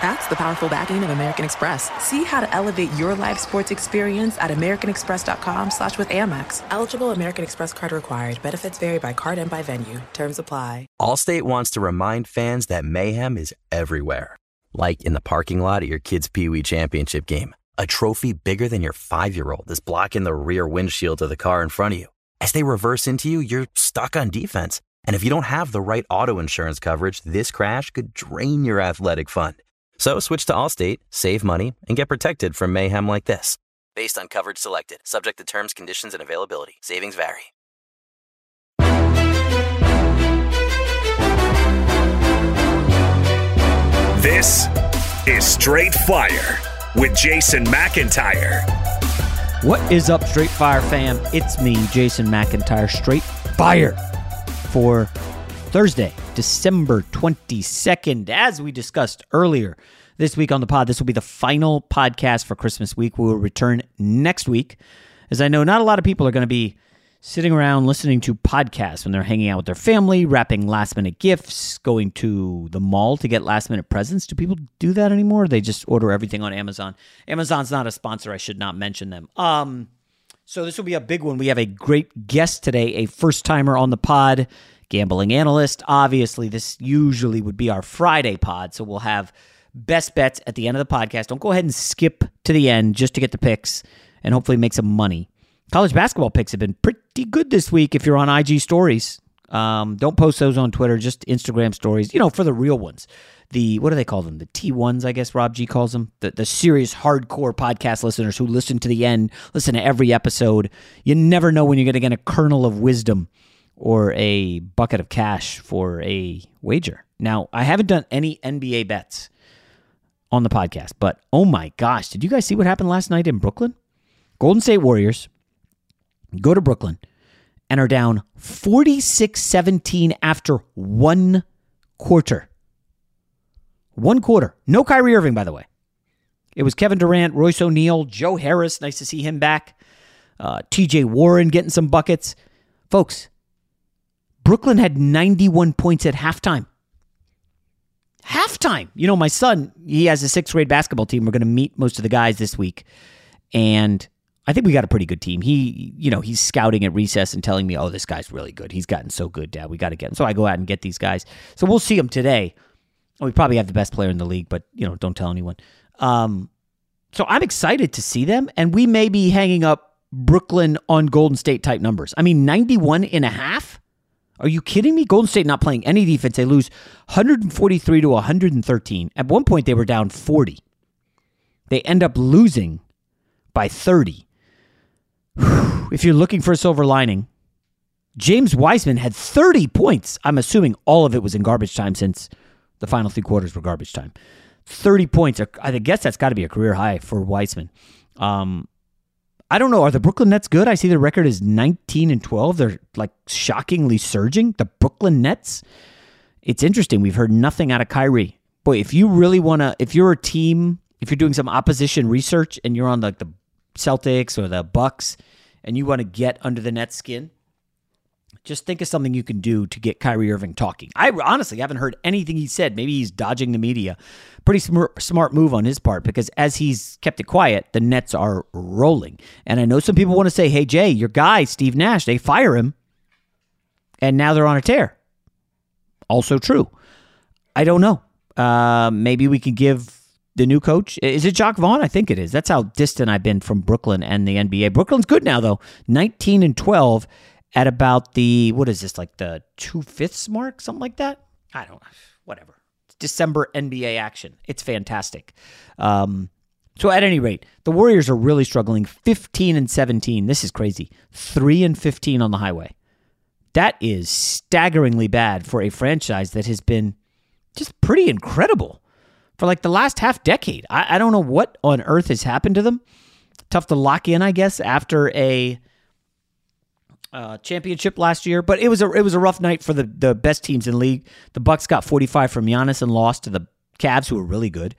That's the powerful backing of American Express. See how to elevate your live sports experience at americanexpress.com slash with Amex. Eligible American Express card required. Benefits vary by card and by venue. Terms apply. Allstate wants to remind fans that mayhem is everywhere. Like in the parking lot at your kid's Pee Wee Championship game. A trophy bigger than your five-year-old is blocking the rear windshield of the car in front of you. As they reverse into you, you're stuck on defense. And if you don't have the right auto insurance coverage, this crash could drain your athletic fund. So switch to Allstate, save money, and get protected from mayhem like this. Based on coverage selected, subject to terms, conditions, and availability. Savings vary. This is Straight Fire with Jason McIntyre. What is up, Straight Fire fam? It's me, Jason McIntyre, Straight Fire for Thursday, December 22nd. As we discussed earlier this week on the pod, this will be the final podcast for Christmas week. We will return next week. As I know, not a lot of people are going to be sitting around listening to podcasts when they're hanging out with their family, wrapping last minute gifts, going to the mall to get last minute presents. Do people do that anymore? They just order everything on Amazon. Amazon's not a sponsor. I should not mention them. Um, so this will be a big one. We have a great guest today, a first timer on the pod, gambling analyst. Obviously, this usually would be our Friday pod, so we'll have best bets at the end of the podcast. Don't go ahead and skip to the end just to get the picks and hopefully make some money. College basketball picks have been pretty good this week if you're on IG stories. Um, don't post those on Twitter, just Instagram stories, you know, for the real ones. The, what do they call them? The T1s, I guess Rob G calls them. The, the serious hardcore podcast listeners who listen to the end, listen to every episode. You never know when you're going to get a kernel of wisdom or a bucket of cash for a wager. Now, I haven't done any NBA bets on the podcast, but oh my gosh, did you guys see what happened last night in Brooklyn? Golden State Warriors go to Brooklyn and are down 46 17 after one quarter. One quarter. No Kyrie Irving, by the way. It was Kevin Durant, Royce O'Neale, Joe Harris. Nice to see him back. Uh, TJ Warren getting some buckets. Folks, Brooklyn had 91 points at halftime. Halftime. You know, my son, he has a sixth grade basketball team. We're going to meet most of the guys this week. And I think we got a pretty good team. He, you know, he's scouting at recess and telling me, "Oh, this guy's really good. He's gotten so good, Dad. We got to get him." So I go out and get these guys. So we'll see him today. We probably have the best player in the league, but you know, don't tell anyone. Um, so I'm excited to see them, and we may be hanging up Brooklyn on Golden State type numbers. I mean, 91 and a half. Are you kidding me? Golden State not playing any defense. They lose 143 to 113. At one point, they were down 40. They end up losing by 30 if you're looking for a silver lining, James Wiseman had 30 points. I'm assuming all of it was in garbage time since the final three quarters were garbage time. 30 points. I guess that's got to be a career high for Wiseman. Um, I don't know. Are the Brooklyn Nets good? I see the record is 19 and 12. They're like shockingly surging. The Brooklyn Nets. It's interesting. We've heard nothing out of Kyrie. Boy, if you really want to, if you're a team, if you're doing some opposition research and you're on like the Celtics or the Bucks, and you want to get under the Nets skin, Just think of something you can do to get Kyrie Irving talking. I honestly haven't heard anything he said. Maybe he's dodging the media. Pretty smart, smart move on his part because as he's kept it quiet, the Nets are rolling. And I know some people want to say, hey, Jay, your guy, Steve Nash, they fire him. And now they're on a tear. Also true. I don't know. Uh, maybe we could give the new coach. Is it Jacque Vaughn? I think it is. That's how distant I've been from Brooklyn and the NBA. Brooklyn's good now, though. 19 and 12 at about the, what is this, like the two fifths mark? Something like that? I don't know. Whatever. It's December NBA action. It's fantastic. Um, so at any rate, the Warriors are really struggling 15 and 17. This is crazy. 3 and 15 on the highway. That is staggeringly bad for a franchise that has been just pretty incredible for like the last half decade. I, I don't know what on earth has happened to them. Tough to lock in, I guess, after a uh, championship last year, but it was a it was a rough night for the the best teams in the league. The Bucks got 45 from Giannis and lost to the Cavs, who were really good,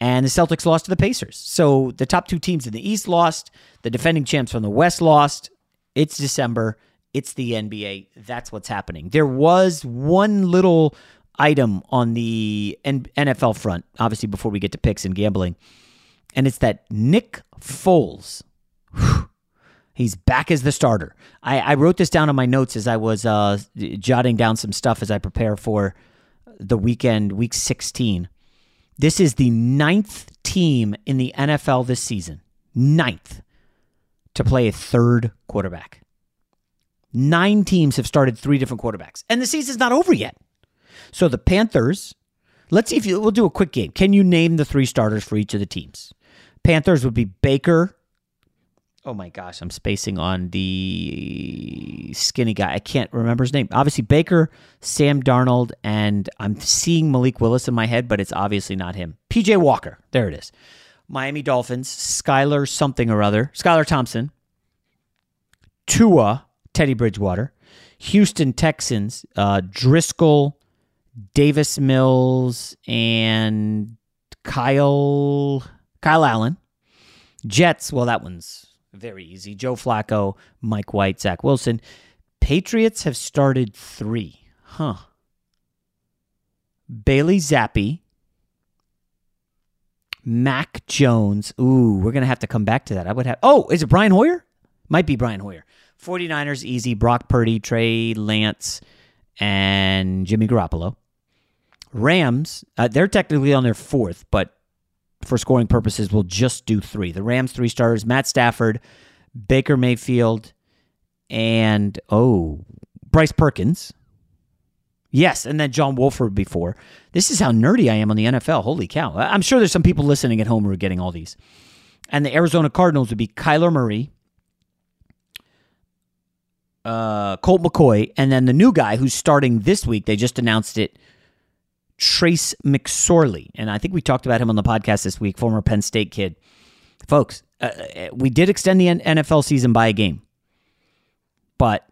and the Celtics lost to the Pacers. So the top two teams in the East lost. The defending champs from the West lost. It's December. It's the NBA. That's what's happening. There was one little item on the NFL front, obviously, before we get to picks and gambling. And it's that Nick Foles, he's back as the starter. I, I, wrote this down on my notes as I was uh, jotting down some stuff as I prepare for the weekend, week 16. This is the ninth team in the NFL this season, ninth, to play a third quarterback. Nine teams have started three different quarterbacks, and the season's not over yet. So the Panthers, let's see if you, we'll do a quick game. Can you name the three starters for each of the teams? Panthers would be Baker. Oh my gosh, I'm spacing on the skinny guy. I can't remember his name. Obviously, Baker, Sam Darnold, and I'm seeing Malik Willis in my head, but it's obviously not him. PJ Walker. There it is. Miami Dolphins, Skylar something or other, Skylar Thompson, Tua, Teddy Bridgewater, Houston Texans, uh, Driskel, Davis Mills and Kyle Kyle Allen. Jets, well, that one's very easy. Joe Flacco, Mike White, Zach Wilson. Patriots have started three. Huh. Bailey Zappe, Mac Jones. Ooh, we're going to have to come back to that. I would have. Oh, is it Brian Hoyer? Might be Brian Hoyer. 49ers, easy. Brock Purdy, Trey Lance, and Jimmy Garoppolo. Rams, uh, they're technically on their fourth, but for scoring purposes, we'll just do three. The Rams, three stars Matt Stafford, Baker Mayfield, and, oh, Bryce Perkins. Yes, and then John Wolford before. This is how nerdy I am on the NFL. Holy cow. I'm sure there's some people listening at home who are getting all these. And the Arizona Cardinals would be Kyler Murray, uh, Colt McCoy, and then the new guy who's starting this week. They just announced it Trace McSorley. And I think we talked about him on the podcast this week, former Penn State kid. Folks, uh, uh we did extend the NFL season by a game, but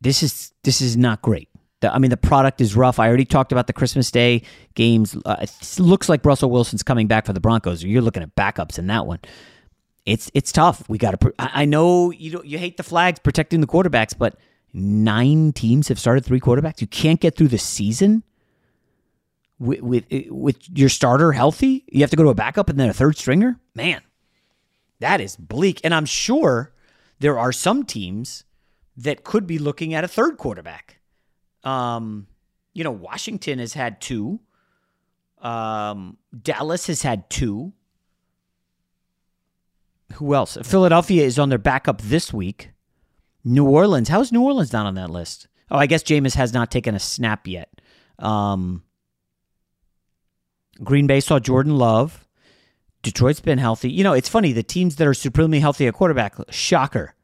this is this is not great. The, I mean, the product is rough. I already talked about the Christmas Day games. Uh, it looks like Russell Wilson's coming back for the Broncos. You're looking at backups in that one. It's it's tough. We got to. I know you you hate the flags protecting the quarterbacks, but nine teams have started three quarterbacks. You can't get through the season with, with with your starter healthy, you have to go to a backup and then a third stringer. Man, that is bleak. And I'm sure there are some teams that could be looking at a third quarterback. Um, you know, Washington has had two. Um, Dallas has had two. Who else? Philadelphia is on their backup this week. New Orleans. How is New Orleans not on that list? Oh, I guess Jameis has not taken a snap yet. Um, Green Bay saw Jordan Love. Detroit's been healthy. You know, it's funny. The teams that are supremely healthy at quarterback, shocker.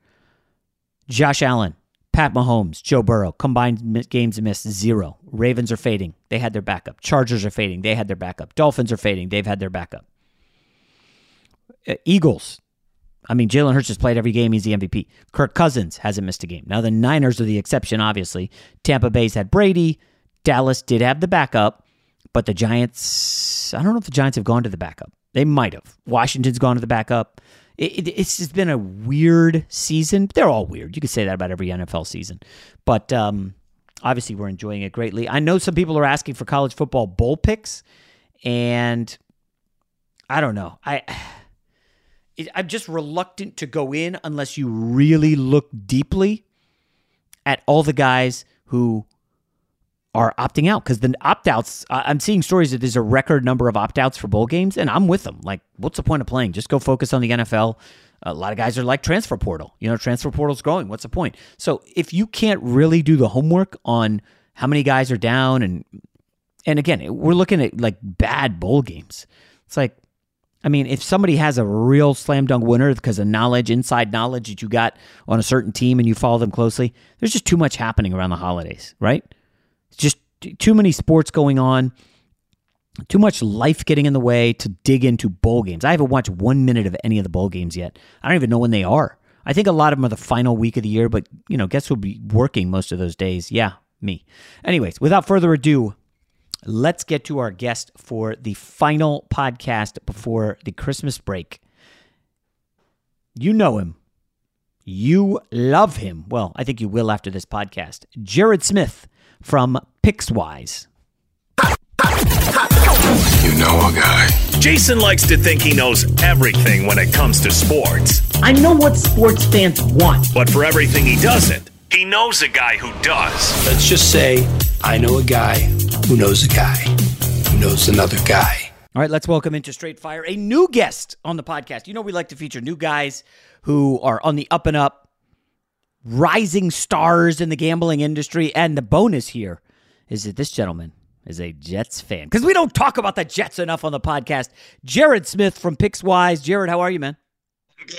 Josh Allen, Pat Mahomes, Joe Burrow, combined games missed zero. Ravens are fading. They had their backup. Chargers are fading. They had their backup. Dolphins are fading. They've had their backup. Eagles. I mean, Jalen Hurts has played every game. He's the MVP. Kirk Cousins hasn't missed a game. Now, the Niners are the exception, obviously. Tampa Bay's had Brady. Dallas did have the backup. But the Giants, I don't know if the Giants have gone to the backup. They might have. Washington's gone to the backup. it, it, it's just been a weird season. They're all weird. You could say that about every NFL season, but um, obviously we're enjoying it greatly. I know some people are asking for college football bowl picks, and I don't know. I. I'm just reluctant to go in unless you really look deeply at all the guys who are opting out because the opt outs, I'm seeing stories that there's a record number of opt outs for bowl games, and I'm with them. Like, what's the point of playing? Just go focus on the NFL. A lot of guys are like transfer portal. You know, transfer portal's growing. What's the point? So if you can't really do the homework on how many guys are down, and and again, we're looking at like bad bowl games. It's like, I mean, if somebody has a real slam dunk winner because of knowledge, inside knowledge that you got on a certain team, and you follow them closely, there's just too much happening around the holidays, right? Just too many sports going on, too much life getting in the way to dig into bowl games. I haven't watched one minute of any of the bowl games yet. I don't even know when they are. I think a lot of them are the final week of the year, but you know, guess who'll be working most of those days? Yeah, me. Anyways, without further ado, let's get to our guest for the final podcast before the Christmas break. You know him. You love him. Well, I think you will after this podcast. Jared Smith from Pickswise. You know a guy. Jason likes to think he knows everything when it comes to sports. I know what sports fans want. But for everything he doesn't, he knows a guy who does. Let's just say I know a guy who knows a guy who knows another guy. All right, let's welcome into Straight Fire a new guest on the podcast. You know, we like to feature new guys who are on the up and up, rising stars in the gambling industry. And the bonus here is that this gentleman is a Jets fan because we don't talk about the Jets enough on the podcast. Jared Smith from Pickswise. Jared, how are you, man?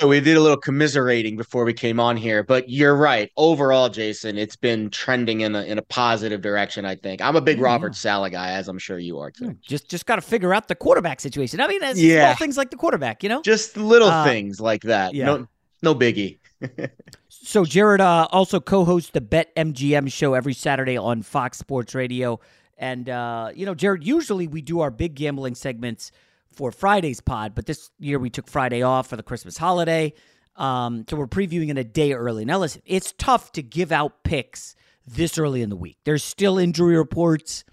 We did a little commiserating before we came on here, but you're right. Overall, Jason, it's been trending in a in a positive direction. I think I'm a big yeah. Robert Saleh guy, as I'm sure you are too. Just just got to figure out the quarterback situation. I mean, yeah. small things like the quarterback, you know, just little uh, things like that. Yeah. No, no biggie. so Jared uh, also co-hosts the Bet MGM show every Saturday on Fox Sports Radio, and uh, you know, Jared. Usually we do our big gambling segments for Friday's pod, but this year we took Friday off for the Christmas holiday. Um, so we're previewing it a day early. Now, listen, it's tough to give out picks this early in the week. There's still injury reports.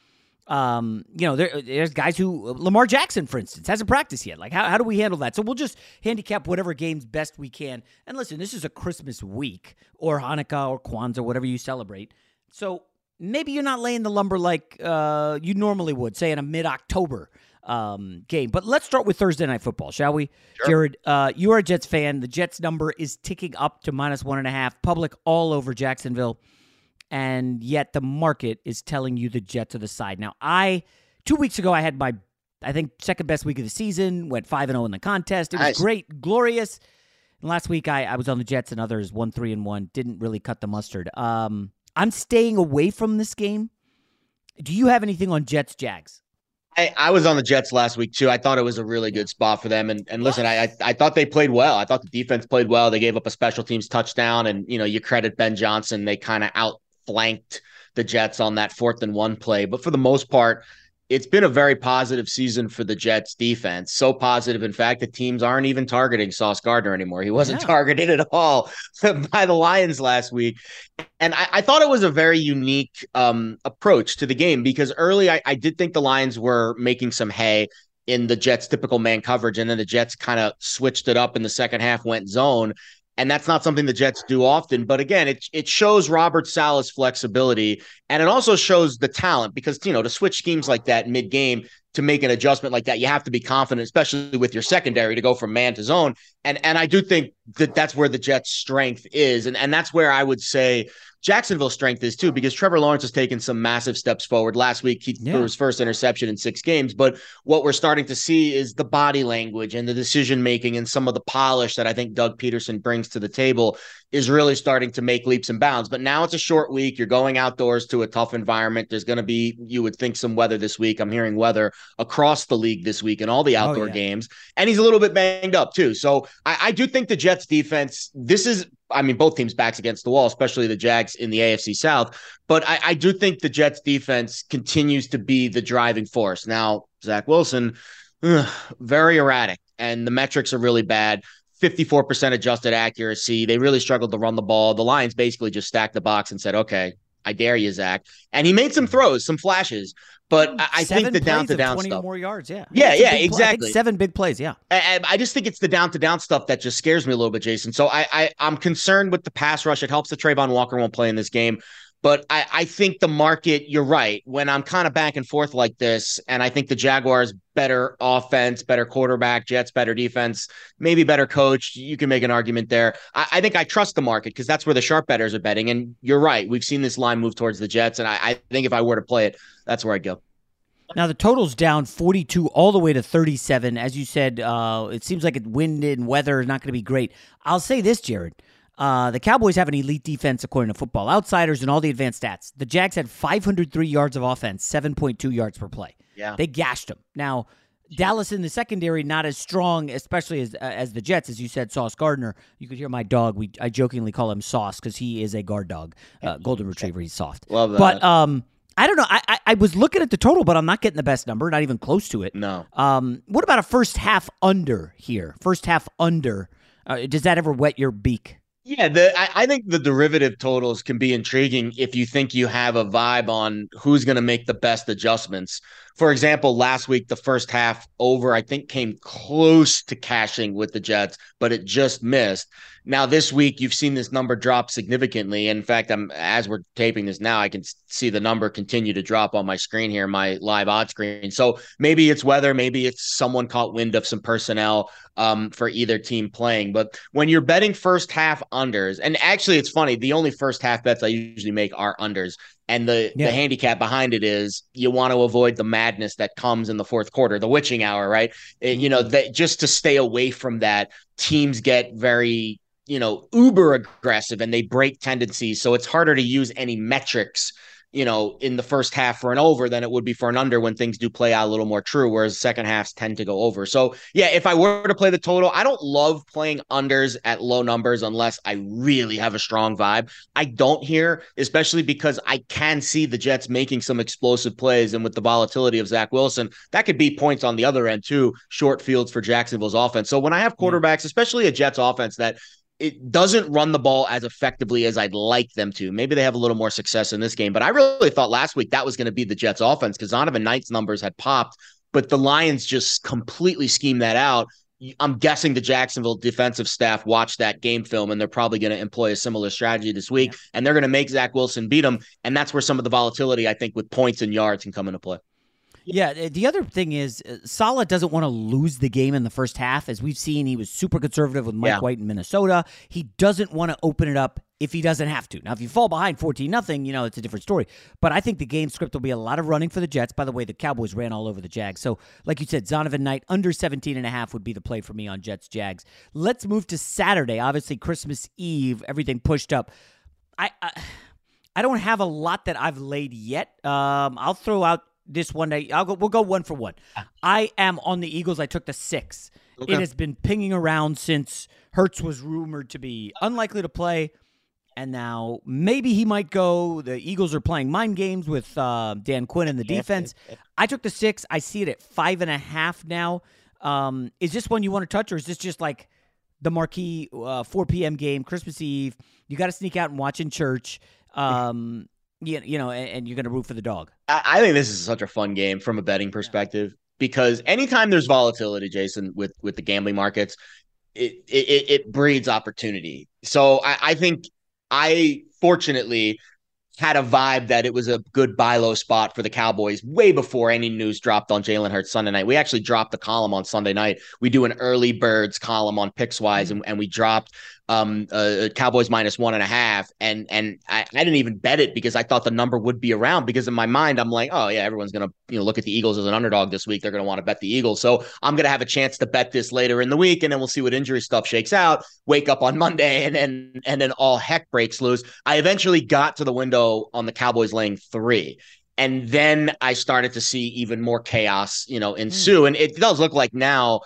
Um, you know, there, there's guys who Lamar Jackson, for instance, hasn't practiced yet. Like, how, how do we handle that? So we'll just handicap whatever games best we can. And listen, this is a Christmas week or Hanukkah or Kwanzaa, whatever you celebrate. So maybe you're not laying the lumber like uh, you normally would, say in a mid October um, game. But let's start with Thursday night football, shall we? Sure. Jared, uh, you are a Jets fan. The Jets number is ticking up to minus one and a half. Public all over Jacksonville and yet the market is telling you the Jets are the side. Now, I two weeks ago I had my I think second best week of the season, went five and zero oh in the contest. It was nice. great, glorious. And last week I, I was on the Jets and others one three and one, didn't really cut the mustard. Um, I'm staying away from this game. Do you have anything on Jets Jags? I, I, was on the Jets last week too. I thought it was a really good spot for them. And and listen, I, I thought they played well. I thought the defense played well. They gave up a special teams touchdown, and you know you credit Ben Johnson. They kind of out flanked the Jets on that fourth and one play. But for the most part, it's been a very positive season for the Jets defense. So positive, in fact, that teams aren't even targeting Sauce Gardner anymore. He wasn't yeah. targeted at all by the Lions last week. And I, I thought it was a very unique um, approach to the game because early I, I did think the Lions were making some hay in the Jets' typical man coverage. And then the Jets kind of switched it up in the second half, went zone and that's not something the Jets do often. But again, it it shows Robert Saleh's flexibility, and it also shows the talent because you know to switch schemes like that mid game to make an adjustment like that, you have to be confident, especially with your secondary to go from man to zone. And and I do think that that's where the Jets' strength is, and and that's where I would say Jacksonville's strength is too, because Trevor Lawrence has taken some massive steps forward. Last week, he yeah. threw his first interception in six games. But what we're starting to see is the body language and the decision making and some of the polish that I think Doug Pederson brings to the table is really starting to make leaps and bounds. But now it's a short week. You're going outdoors to a tough environment. There's going to be, you would think, some weather this week. I'm hearing weather across the league this week in all the oh, outdoor oh, yeah. games. And he's a little bit banged up too. So I, I do think the Jets defense, this is I mean, both teams backs against the wall, especially the Jags in the AFC South. But I, I, do think the Jets defense continues to be the driving force. Now, Zach Wilson, ugh, very erratic, and the metrics are really bad. 54% adjusted accuracy. They really struggled to run the ball. The Lions basically just stacked the box and said, okay, I dare you, Zach. And he made some mm-hmm. throws, some flashes. But I, I think the down to down stuff. more yards, yeah. Yeah, yeah, exactly. seven big plays, yeah. I, I, just think it's the down to down stuff that just scares me a little bit, Jason. So I, I I'm concerned with the pass rush. It helps that Travon Walker won't play in this game. But I, I think the market, you're right. When I'm kind of back and forth like this, and I think the Jaguars better offense, better quarterback, Jets better defense, maybe better coach. You can make an argument there. I, I think I trust the market because that's where the sharp bettors are betting. And you're right. We've seen this line move towards the Jets. And I, I think if I were to play it, that's where I'd go. Now the total's down 42 all the way to 37. As you said, uh, it seems like it wind and weather is not going to be great. I'll say this, Jared. Uh, the Cowboys have an elite defense according to Football Outsiders and all the advanced stats. The Jags had 503 yards of offense, 7.2 yards per play. Yeah, they gashed them. Now Dallas in the secondary not as strong, especially as uh, as the Jets, as you said. Sauce Gardner, you could hear my dog. We I jokingly call him Sauce because he is a guard dog, uh, golden retriever. He's soft. Love that. But um, I don't know. I, I, I was looking at the total, but I'm not getting the best number. Not even close to it. No. Um, what about a first half under here? First half under. Uh, does that ever wet your beak? Yeah, the I, I, think the derivative totals can be intriguing if you think you have a vibe on who's going to make the best adjustments. For example, last week the first half over I think came close to cashing with the Jets, but it just missed. Now this week you've seen this number drop significantly. In fact, I'm as we're taping this now, I can see the number continue to drop on my screen here, my live odd screen. So maybe it's weather, maybe it's someone caught wind of some personnel um, for either team playing. But when you're betting first half unders, and actually it's funny, the only first half bets I usually make are unders. And the, yeah. the handicap behind it is you want to avoid the madness that comes in the fourth quarter, the witching hour, right? It, you know, mm-hmm. that just to stay away from that, teams get very you know, uber aggressive and they break tendencies. So it's harder to use any metrics, you know, in the first half for an over than it would be for an under when things do play out a little more true, whereas second halves tend to go over. So yeah, if I were to play the total, I don't love playing unders at low numbers unless I really have a strong vibe. I don't here, especially because I can see the Jets making some explosive plays. And with the volatility of Zach Wilson, that could be points on the other end too, short fields for Jacksonville's offense. So when I have quarterbacks, especially a Jets offense that it doesn't run the ball as effectively as I'd like them to. Maybe they have a little more success in this game, but I really thought last week that was going to be the Jets offense because Zonovan Knight's numbers had popped, but the Lions just completely schemed that out. I'm guessing the Jacksonville defensive staff watched that game film and they're probably going to employ a similar strategy this week yeah. and they're going to make Zach Wilson beat them. And that's where some of the volatility, I think, with points and yards can come into play. Yeah, the other thing is Saleh doesn't want to lose the game in the first half. As we've seen, he was super conservative with Mike yeah. White in Minnesota. He doesn't want to open it up if he doesn't have to. Now, if you fall behind 14 nothing, you know, it's a different story. But I think the game script will be a lot of running for the Jets. By the way, the Cowboys ran all over the Jags. So, like you said, Zonovan Knight under 17 and a half would be the play for me on Jets Jags. Let's move to Saturday. Obviously, Christmas Eve, everything pushed up. I, I I don't have a lot that I've laid yet. Um, I'll throw out this one day. I'll go. We'll go one for one. I am on the Eagles. I took the six. Okay. It has been pinging around since Hurts was rumored to be unlikely to play, and now maybe he might go. The Eagles are playing mind games with uh, Dan Quinn and the defense. I took the six. I see it at five and a half now. Um, is this one you want to touch, or is this just like the marquee uh, 4 p.m. game, Christmas Eve? You got to sneak out and watch in church. Um, you, you know, and, and you're going to root for the dog. I, I, think this is such a fun game from a betting perspective yeah. because anytime there's volatility, Jason, with with the gambling markets, it it, it breeds opportunity. So I, I think I fortunately had a vibe that it was a good buy low spot for the Cowboys way before any news dropped on Jalen Hurts Sunday night. We actually dropped the column on Sunday night. We do an early birds column on Pickswise, mm-hmm. and, and we dropped um uh, Cowboys minus one and a half, and and I, I didn't even bet it because I thought the number would be around. Because in my mind, I'm like, oh yeah, everyone's gonna you know look at the Eagles as an underdog this week. They're gonna want to bet the Eagles, so I'm gonna have a chance to bet this later in the week, and then we'll see what injury stuff shakes out. Wake up on Monday, and then and then all heck breaks loose. I eventually got to the window on the Cowboys laying three. And then I started to see even more chaos, you know, ensue. Mm. And it does look like now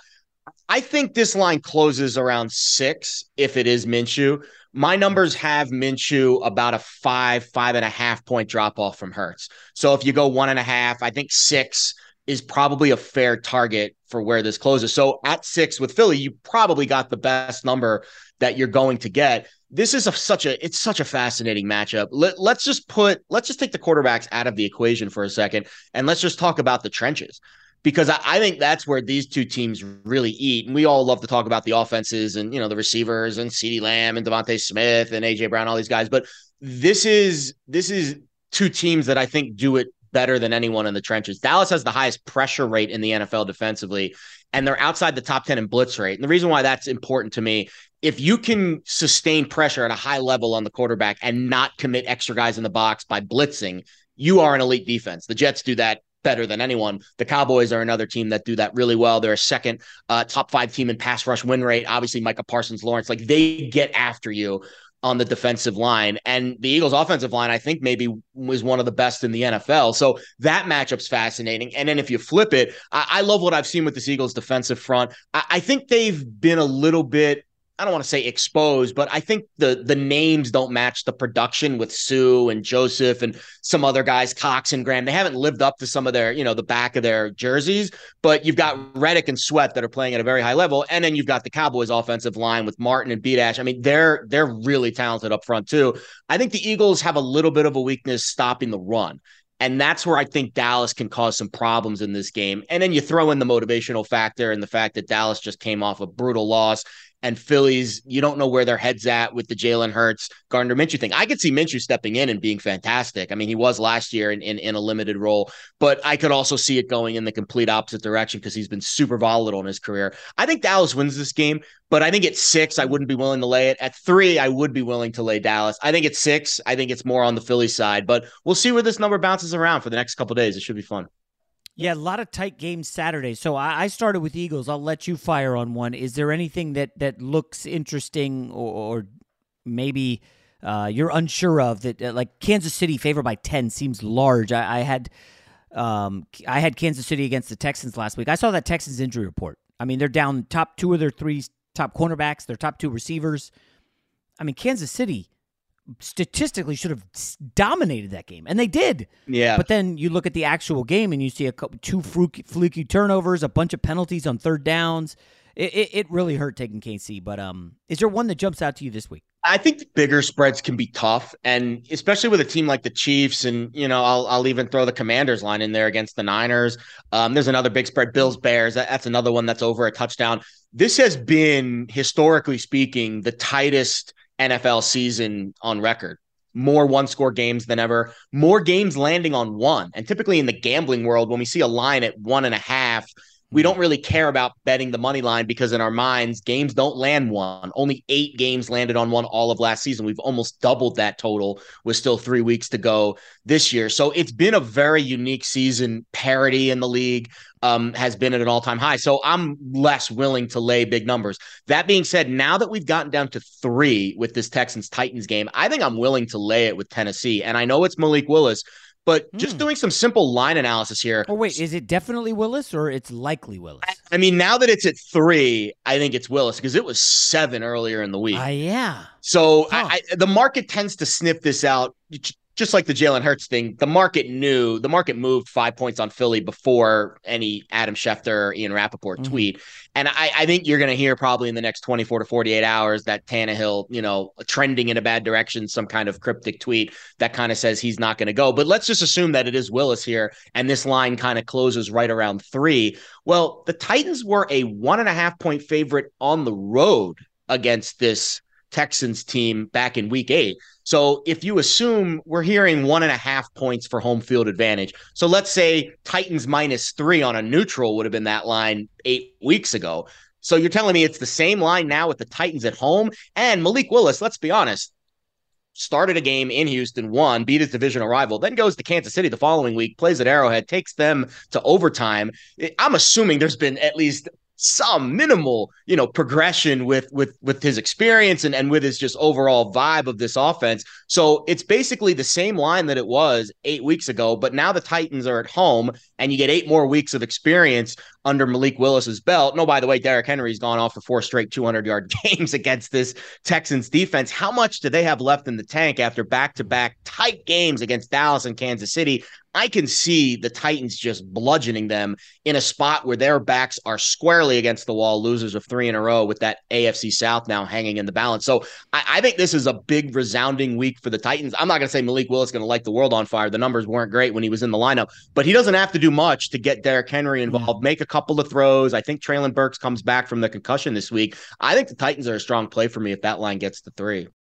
I think this line closes around six if it is Minshew. My numbers have Minshew about a five, five and a half point drop off from Hurts. So if you go one and a half, I think six is probably a fair target for where this closes. So at six with Philly, you probably got the best number that you're going to get. This is a, such a it's such a fascinating matchup. Let, let's just put let's just take the quarterbacks out of the equation for a second and let's just talk about the trenches because I, I, think that's where these two teams really eat. And we all love to talk about the offenses and you know the receivers and CeeDee Lamb and DeVonta Smith and AJ Brown, all these guys. But this is this is two teams that I think do it better than anyone in the trenches. Dallas has the highest pressure rate in the NFL defensively, and they're outside the top 10 in blitz rate. And the reason why that's important to me, if you can sustain pressure at a high level on the quarterback and not commit extra guys in the box by blitzing, you are an elite defense. The Jets do that better than anyone. The Cowboys are another team that do that really well. They're a second uh, top five team in pass rush win rate. Obviously, Micah Parsons, Lawrence, like they get after you on the defensive line. And the Eagles' offensive line, I think, maybe was one of the best in the NFL. So that matchup's fascinating. And then if you flip it, I, I love what I've seen with this Eagles defensive front. I, I think they've been a little bit I don't want to say exposed, but I think the the names don't match the production with Suh and Joseph and some other guys, Cox and Graham. They haven't lived up to some of their, you know, the back of their jerseys. But you've got Reddick and Sweat that are playing at a very high level, and then you've got the Cowboys offensive line with Martin and Biadasz. I mean, they're they're really talented up front too. I think the Eagles have a little bit of a weakness stopping the run. And that's where I think Dallas can cause some problems in this game. And then you throw in the motivational factor and the fact that Dallas just came off a brutal loss and Phillies, you don't know where their head's at with the Jalen Hurts, Gardner Minshew thing. I could see Minshew stepping in and being fantastic. I mean, he was last year in, in, in a limited role, but I could also see it going in the complete opposite direction because he's been super volatile in his career. I think Dallas wins this game, but I think at six, I wouldn't be willing to lay it. At three, I would be willing to lay Dallas. I think at six, I think it's more on the Philly side, but we'll see where this number bounces around for the next couple days. It should be fun. Yeah, a lot of tight games Saturday. So I, I, started with Eagles. I'll let you fire on one. Is there anything that that looks interesting or, or maybe uh, you're unsure of that? Uh, like Kansas City favored by ten seems large. I, I had um, I had Kansas City against the Texans last week. I saw that Texans injury report. I mean, they're down top two of their three top cornerbacks, their top two receivers. I mean, Kansas City statistically should have dominated that game, and they did. Yeah. But then you look at the actual game, and you see a couple, two fluky, fluky turnovers, a bunch of penalties on third downs. It, it, it, really hurt taking KC. But um, is there one that jumps out to you this week? I think bigger spreads can be tough, and especially with a team like the Chiefs, and you know, I'll I'll even throw the Commanders line in there against the Niners. Um, there's another big spread, Bills Bears. That, that's another one that's over a touchdown. This has been historically speaking the tightest NFL season on record. More one score games than ever, more games landing on one. And typically in the gambling world, when we see a line at one and a half, we don't really care about betting the money line because in our minds, games don't land one. Only eight games landed on one all of last season. We've almost doubled that total with still three weeks to go this year. So it's been a very unique season. Parity in the league um, has been at an all time high. So I'm less willing to lay big numbers. That being said, now that we've gotten down to three with this Texans Titans game, I think I'm willing to lay it with Tennessee. And I know it's Malik Willis. But just mm. doing some simple line analysis here. Oh wait, is it definitely Willis or it's likely Willis? I, I mean, now that it's at three, I think it's Willis because it was seven earlier in the week. Uh, yeah. So huh. I, I, the market tends to sniff this out just like the Jalen Hurts thing, the market knew the market moved five points on Philly before any Adam Schefter or Ian Rapoport mm-hmm. tweet. And I, I think you're going to hear probably in the next 24 to 48 hours that Tannehill, you know, trending in a bad direction, some kind of cryptic tweet that kind of says he's not going to go. But let's just assume that it is Willis here and this line kind of closes right around three. Well, the Titans were a one and a half point favorite on the road against this Texans team back in week eight. So if you assume we're hearing one and a half points for home field advantage, so let's say Titans minus three on a neutral would have been that line eight weeks ago. So you're telling me it's the same line now with the Titans at home and Malik Willis, let's be honest, started a game in Houston, won, beat his divisional rival, then goes to Kansas City the following week, plays at Arrowhead, takes them to overtime. I'm assuming there's been at least some minimal, you know, progression with with with his experience and, and with his just overall vibe of this offense. So it's basically the same line that it was eight weeks ago, but now the Titans are at home and you get eight more weeks of experience under Malik Willis's belt. No, by the way, Derrick Henry's gone off for four straight 200 yard games against this Texans defense. How much do they have left in the tank after back to back tight games against Dallas and Kansas City? I can see the Titans just bludgeoning them in a spot where their backs are squarely against the wall, losers of three in a row with that AFC South now hanging in the balance. So I, I think this is a big resounding week for the Titans. I'm not going to say Malik Willis going to light the world on fire. The numbers weren't great when he was in the lineup, but he doesn't have to do much to get Derrick Henry mm-hmm. involved, make a couple of throws. I think Treylon Burks comes back from the concussion this week. I think the Titans are a strong play for me if that line gets to three.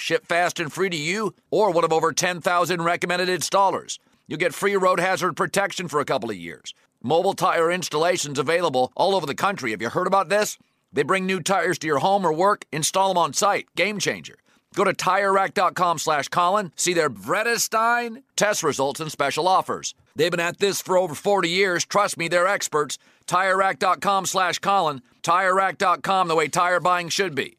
Ship fast and free to you or one of over 10,000 recommended installers. You'll get free road hazard protection for a couple of years. Mobile tire installations available all over the country. Have you heard about this? They bring new tires to your home or work, install them on site. Game changer. Go to TireRack.com slash Colin, see their Vredestein test results and special offers. They've been at this for over 40 years. Trust me, they're experts. TireRack.com slash Colin. TireRack.com, the way tire buying should be.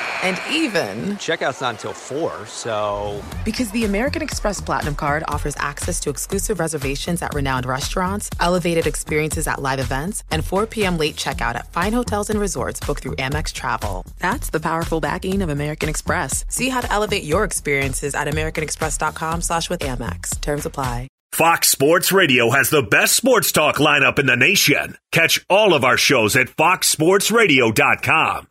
And even, Checkout's not until 4, so. Because the American Express Platinum Card offers access to exclusive reservations at renowned restaurants, elevated experiences at live events, and 4 p.m. late checkout at fine hotels and resorts booked through Amex Travel. That's the powerful backing of American Express. See how to elevate your experiences at americanexpress.com slash with Amex. Terms apply. Fox Sports Radio has the best sports talk lineup in the nation. Catch all of our shows at foxsportsradio.com.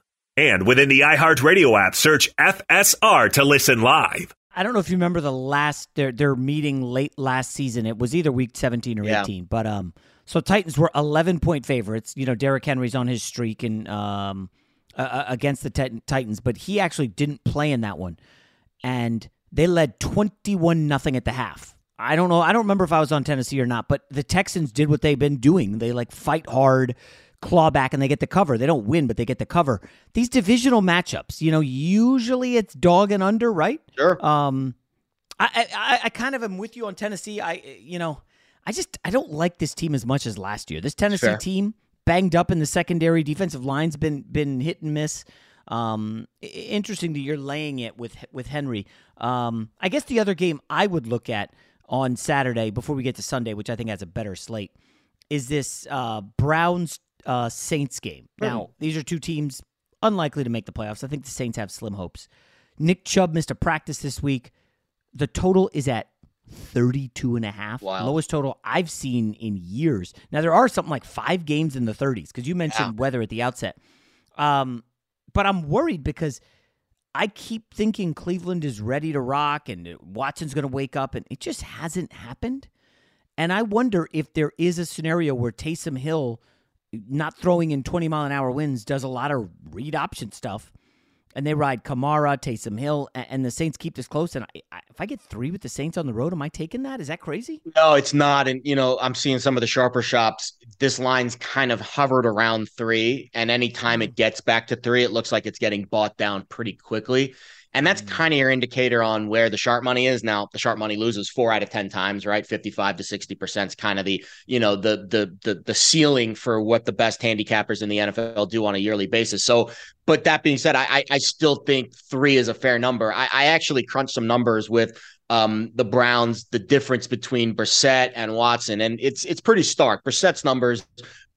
And within the iHeartRadio app, search FSR to listen live. I don't know if you remember the last their their meeting late last season. It was either week 17 or Yeah. 18. But um so Titans were 11 point favorites. You know, Derrick Henry's on his streak and um uh, uh, against the Tit- Titans, but he actually didn't play in that one. And they led 21 nothing at the half. I don't know. I don't remember if I was on Tennessee or not, but the Texans did what they've been doing. They like fight hard, claw back, and they get the cover. They don't win, but they get the cover. These divisional matchups, you know, usually it's dog and under, right? Sure. Um, I, I I kind of am with you on Tennessee. I you know I just I don't like this team as much as last year. This Tennessee Fair. team banged up in the secondary. Defensive line's been been hit and miss. Um, interesting that you're laying it with with Henry. Um, I guess the other game I would look at on Saturday before we get to Sunday, which I think has a better slate, is this uh, Browns uh, Saints game. Now these are two teams unlikely to make the playoffs. I think the Saints have slim hopes. Nick Chubb missed a practice this week. The total is at 32 and a half. Wow. Lowest total I've seen in years. Now there are something like 5 games in the 30s cuz you mentioned weather at the outset. Um but I'm worried because I keep thinking Cleveland is ready to rock and Watson's going to wake up and it just hasn't happened. And I wonder if there is a scenario where Taysom Hill not throwing in 20 mile an hour winds does a lot of read option stuff and they ride Kamara, Taysom Hill, and, the Saints keep this close. And I, I, if I get three with the Saints on the road, am I taking that? Is that crazy? No, it's not. And you know, I'm seeing some of the sharper shops. This line's kind of hovered around three, and anytime it gets back to three, it looks like it's getting bought down pretty quickly. And that's mm. kind of your indicator on where the sharp money is. Now, the sharp money loses four out of 10 times, right? 55 to 60% is kind of the, you know, the, the, the, the ceiling for what the best handicappers in the NFL do on a yearly basis. So, but that being said, I, I still think three is a fair number. I, I actually crunched some numbers with um, the Browns, the difference between Brissett and Watson, and it's it's pretty stark. Brissett's numbers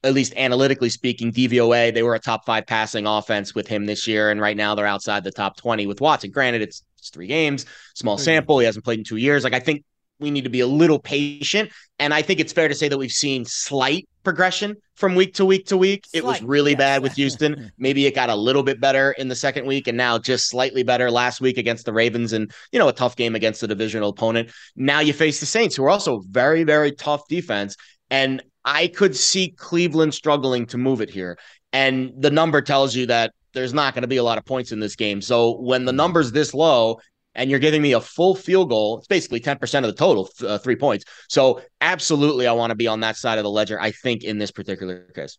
at least analytically speaking, DVOA, they were a top five passing offense with him this year. And right now they're outside the top 20 with Watson. Granted, it's, it's three games, small mm-hmm. sample. He hasn't played in two years. Like, I think we need to be a little patient. And I think it's fair to say that we've seen slight progression from week to week to week. Slight, it was really yes. bad with Houston. Mm-hmm. Maybe it got a little bit better in the second week and now just slightly better last week against the Ravens and, you know, a tough game against the divisional opponent. Now you face the Saints, who are also very, very tough defense. And I could see Cleveland struggling to move it here. And the number tells you that there's not going to be a lot of points in this game. So when the number's this low and you're giving me a full field goal, it's basically 10% of the total, uh, three points. So absolutely, I want to be on that side of the ledger, I think, in this particular case.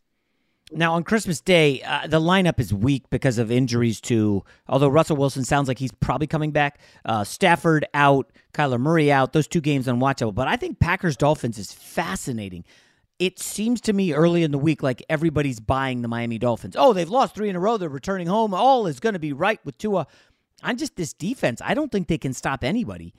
Now, on Christmas Day, uh, the lineup is weak because of injuries to, although Russell Wilson sounds like he's probably coming back. Uh, Stafford out, Kyler Murray out. Those two games unwatchable. But I think Packers Dolphins is fascinating it seems to me early in the week like everybody's buying the Miami Dolphins. Oh, they've lost three in a row. They're returning home. All is going to be right with Tua. I'm just this defense. I don't think they can stop anybody.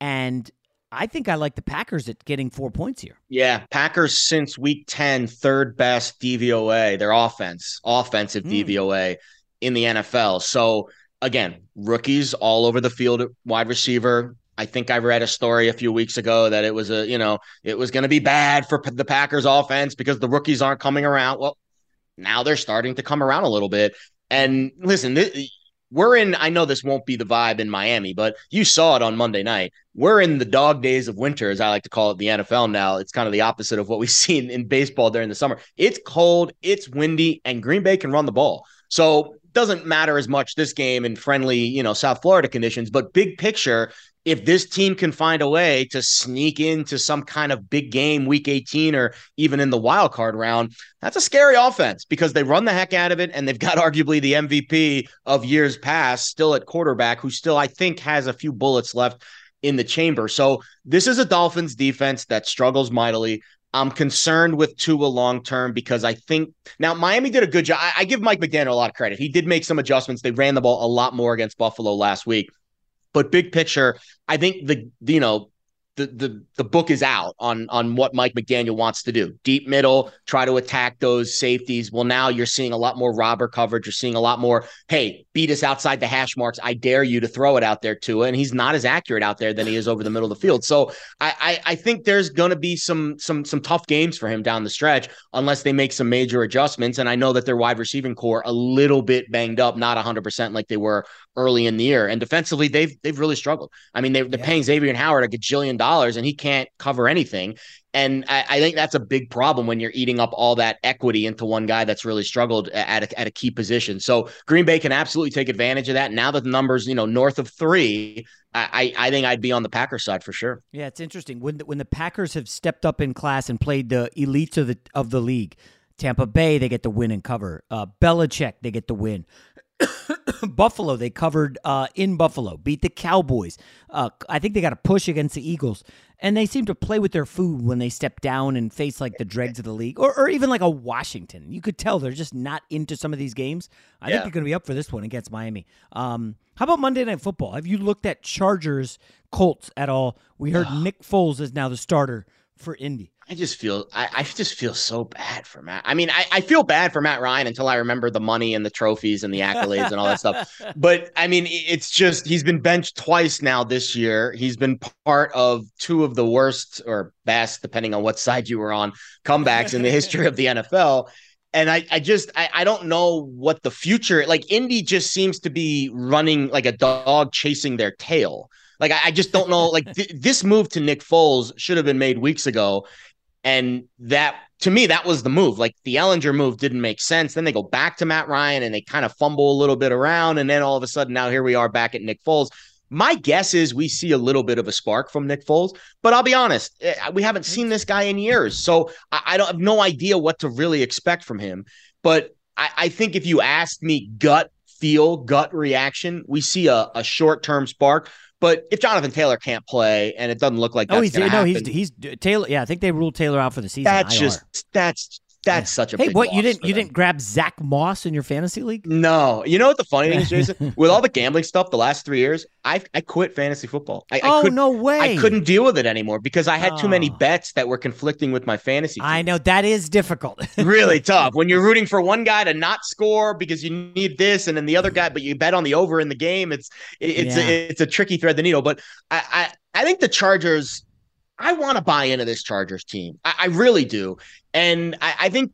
And I think I like the Packers at getting four points here. Yeah, Packers since week 10, third best DVOA, their offense, offensive mm. DVOA in the NFL. So again, rookies all over the field wide receiver. I think I read a story a few weeks ago that it was a, you know, it was going to be bad for the Packers offense because the rookies aren't coming around. Well, now they're starting to come around a little bit. And listen, th- we're in, I know this won't be the vibe in Miami, but you saw it on Monday night. We're in the dog days of winter, as I like to call it, the NFL now. It's kind of the opposite of what we've seen in baseball during the summer. It's cold, it's windy, and Green Bay can run the ball. So doesn't matter as much this game in friendly, you know, South Florida conditions, but big picture, if this team can find a way to sneak into some kind of big game week 18 or even in the wild card round, that's a scary offense because they run the heck out of it and they've got arguably the MVP of years past still at quarterback who still I think has a few bullets left in the chamber. So this is a Dolphins defense that struggles mightily. I'm concerned with Tua long term because I think now Miami did a good job. I, I give Mike McDaniel a lot of credit. He did make some adjustments. They ran the ball a lot more against Buffalo last week. But big picture, I think the you know the the the book is out on on what Mike McDaniel wants to do. Deep middle, try to attack those safeties. Well, now you're seeing a lot more robber coverage. You're seeing a lot more, hey, beat us outside the hash marks. I dare you to throw it out there to And he's not as accurate out there than he is over the middle of the field. So I I, I think there's gonna be some some some tough games for him down the stretch unless they make some major adjustments. And I know that their wide receiving core a little bit banged up, not 100 percent like they were early in the year. And defensively, they've they've really struggled. I mean, they, they're yeah. paying Xavien Howard a gajillion dollars, and he can't cover anything. And I, I, think that's a big problem when you're eating up all that equity into one guy that's really struggled at a, at a key position. So Green Bay can absolutely take advantage of that. Now that the numbers, you know, north of three, I, I think I'd be on the Packers side for sure. Yeah, it's interesting when the, when the Packers have stepped up in class and played the elites of the of the league. Tampa Bay, they get the win and cover. Uh, Belichick, they get the win. Buffalo, they covered uh, in Buffalo, beat the Cowboys. Uh, I think they got a push against the Eagles, and they seem to play with their food when they step down and face like the dregs of the league, or, or even like a Washington. You could tell they're just not into some of these games. I yeah. think they're going to be up for this one against Miami. Um, how about Monday Night Football? Have you looked at Chargers Colts at all? We heard Nick Foles is now the starter for Indy. I just feel I, I, just feel so bad for Matt. I mean, I, I feel bad for Matt Ryan until I remember the money and the trophies and the accolades and all that stuff. But I mean, it's just he's been benched twice now this year. He's been part of two of the worst or best, depending on what side you were on, comebacks in the history of the NFL. And I, I just I, I don't know what the future like Indy just seems to be running like a dog chasing their tail. Like I, just don't know. Like th- this move to Nick Foles should have been made weeks ago and that to me, that was the move. Like the Ehlinger move didn't make sense. Then they go back to Matt Ryan and they kind of fumble a little bit around. And then all of a sudden, now here we are back at Nick Foles. My guess is we see a little bit of a spark from Nick Foles, but I'll be honest, eh, we haven't seen this guy in years. So I, I don't have no idea what to really expect from him. But I, I think if you asked me gut feel, gut reaction, we see a, a short term spark. But if Jonathan Taylor can't play, and it doesn't look like oh, he's no, happen, he's he's Taylor. Yeah, I think they ruled Taylor out for the season. That's IR. just that's that's yeah. such a hey. what you didn't you them. didn't grab Zach Moss in your fantasy league? No, you know what the funny thing is, Jason? With all the gambling stuff the last three years, I I quit fantasy football. I, oh I could, no way! I couldn't deal with it anymore because I had oh. too many oh. bets that were conflicting with my fantasy. Team. I know that is difficult. really tough when you're rooting for one guy to not score because you need this, and then the other guy, but you bet on the over in the game. It's it's yeah. a, it's a tricky thread the needle. But I, I I think the Chargers I want to buy into this Chargers team. I, I really do. And I, I, think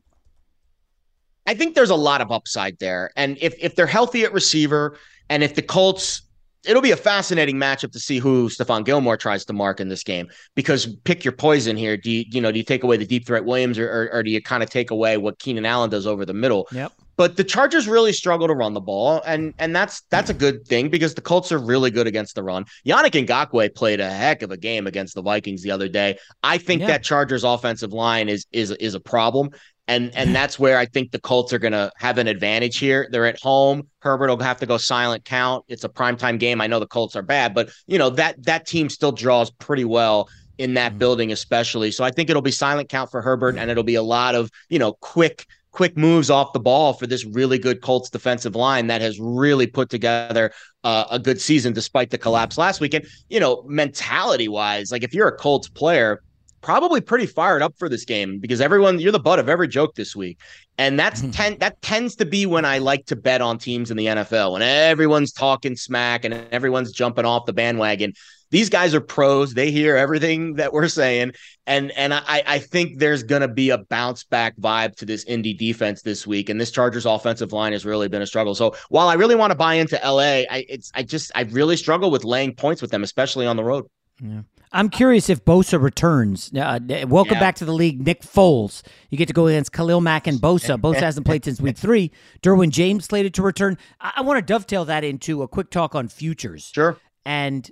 I think there's a lot of upside there. And if if they're healthy at receiver, and if the Colts, it'll be a fascinating matchup to see who Stephon Gilmore tries to mark in this game. Because pick your poison here. Do you you know do you take away the deep threat Williams, or or, or do you kind of take away what Keenan Allen does over the middle? Yep. But the Chargers really struggle to run the ball, and and that's that's a good thing because the Colts are really good against the run. Yannick Ngakoue played a heck of a game against the Vikings the other day. I think yeah. that Chargers offensive line is is is a problem, and and that's where I think the Colts are going to have an advantage here. They're at home. Herbert will have to go silent count. It's a primetime game. I know the Colts are bad, but you know that that team still draws pretty well in that mm-hmm. building, especially. So I think it'll be silent count for Herbert, and it'll be a lot of you know quick quick moves off the ball for this really good Colts defensive line that has really put together uh, a good season despite the collapse last weekend. You know, mentality wise, like if you're a Colts player probably pretty fired up for this game because everyone you're the butt of every joke this week. And that's ten, that tends to be when I like to bet on teams in the NFL when everyone's talking smack and everyone's jumping off the bandwagon. These guys are pros. They hear everything that we're saying. And and I, I think there's gonna be a bounce back vibe to this Indy defense this week. And this Chargers offensive line has really been a struggle. So while I really want to buy into LA, I it's I just I really struggle with laying points with them, especially on the road. Yeah. I'm curious if Bosa returns. Uh, welcome yeah. back to the league, Nick Foles. You get to go against Khalil Mack and Bosa. Bosa hasn't played since week three. Derwin James slated to return. I, I want to dovetail that into a quick talk on futures. Sure. And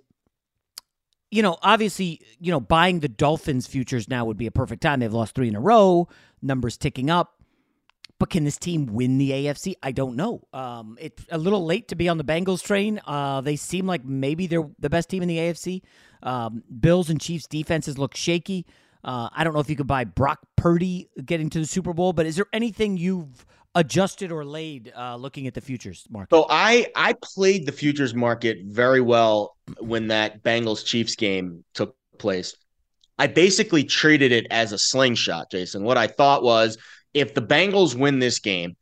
you know, obviously, you know, buying the Dolphins futures now would be a perfect time. They've lost three in a row, numbers ticking up. But can this team win the AFC? I don't know. Um, it's a little late to be on the Bengals train. Uh, they seem like maybe they're the best team in the AFC. Um, Bills and Chiefs defenses look shaky. Uh, I don't know if you could buy Brock Purdy getting to the Super Bowl, but is there anything you've adjusted or laid uh, looking at the futures market? So I I played the futures market very well when that Bengals Chiefs game took place. I basically treated it as a slingshot, Jason. What I thought was if the Bengals win this game,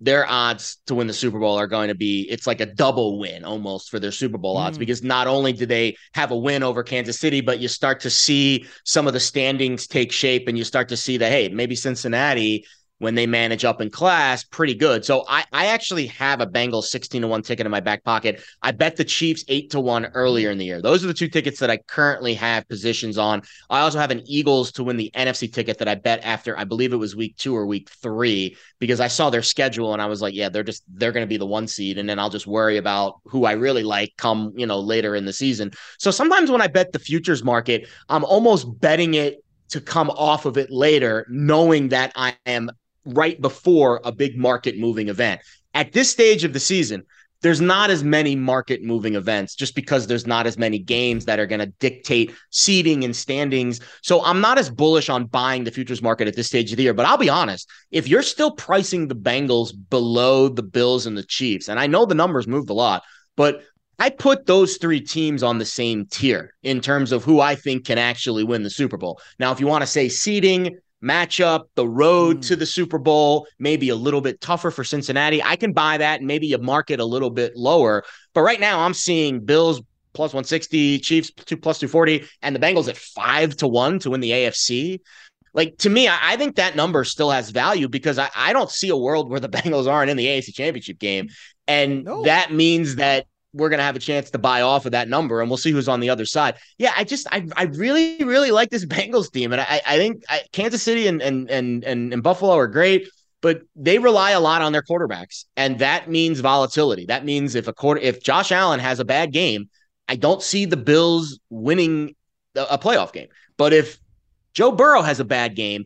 their odds to win the Super Bowl are going to be it's like a double win almost for their Super Bowl odds mm. because not only do they have a win over Kansas City, but you start to see some of the standings take shape and you start to see that hey, maybe Cincinnati when they manage up in class pretty good. So I, I actually have a Bengals 16 to 1 ticket in my back pocket. I bet the Chiefs 8 to 1 earlier in the year. Those are the two tickets that I currently have positions on. I also have an Eagles to win the NFC ticket that I bet after I believe it was week 2 or week 3 because I saw their schedule and I was like, yeah, they're just they're going to be the one seed and then I'll just worry about who I really like come, you know, later in the season. So sometimes when I bet the futures market, I'm almost betting it to come off of it later, knowing that I am right before a big market moving event. At this stage of the season, there's not as many market moving events just because there's not as many games that are going to dictate seeding and standings. So I'm not as bullish on buying the futures market at this stage of the year. But I'll be honest, if you're still pricing the Bengals below the Bills and the Chiefs, and I know the numbers moved a lot, but I put those three teams on the same tier in terms of who I think can actually win the Super Bowl. Now, if you want to say seeding, matchup, the road mm. to the Super Bowl, maybe a little bit tougher for Cincinnati. I can buy that and maybe you market a little bit lower. But right now I'm seeing Bills plus 160, Chiefs two plus 240, and the Bengals at five to one to win the AFC. Like to me, I, I think that number still has value because I, I, don't see a world where the Bengals aren't in the AFC championship game. And no. that means that we're going to have a chance to buy off of that number and we'll see who's on the other side. Yeah, I just, I, I really, really like this Bengals team. And I, I think I, Kansas City and, and, and, and, and Buffalo are great, but they rely a lot on their quarterbacks. And that means volatility. That means if a quarter, if Josh Allen has a bad game, I don't see the Bills winning a playoff game. But if Joe Burrow has a bad game,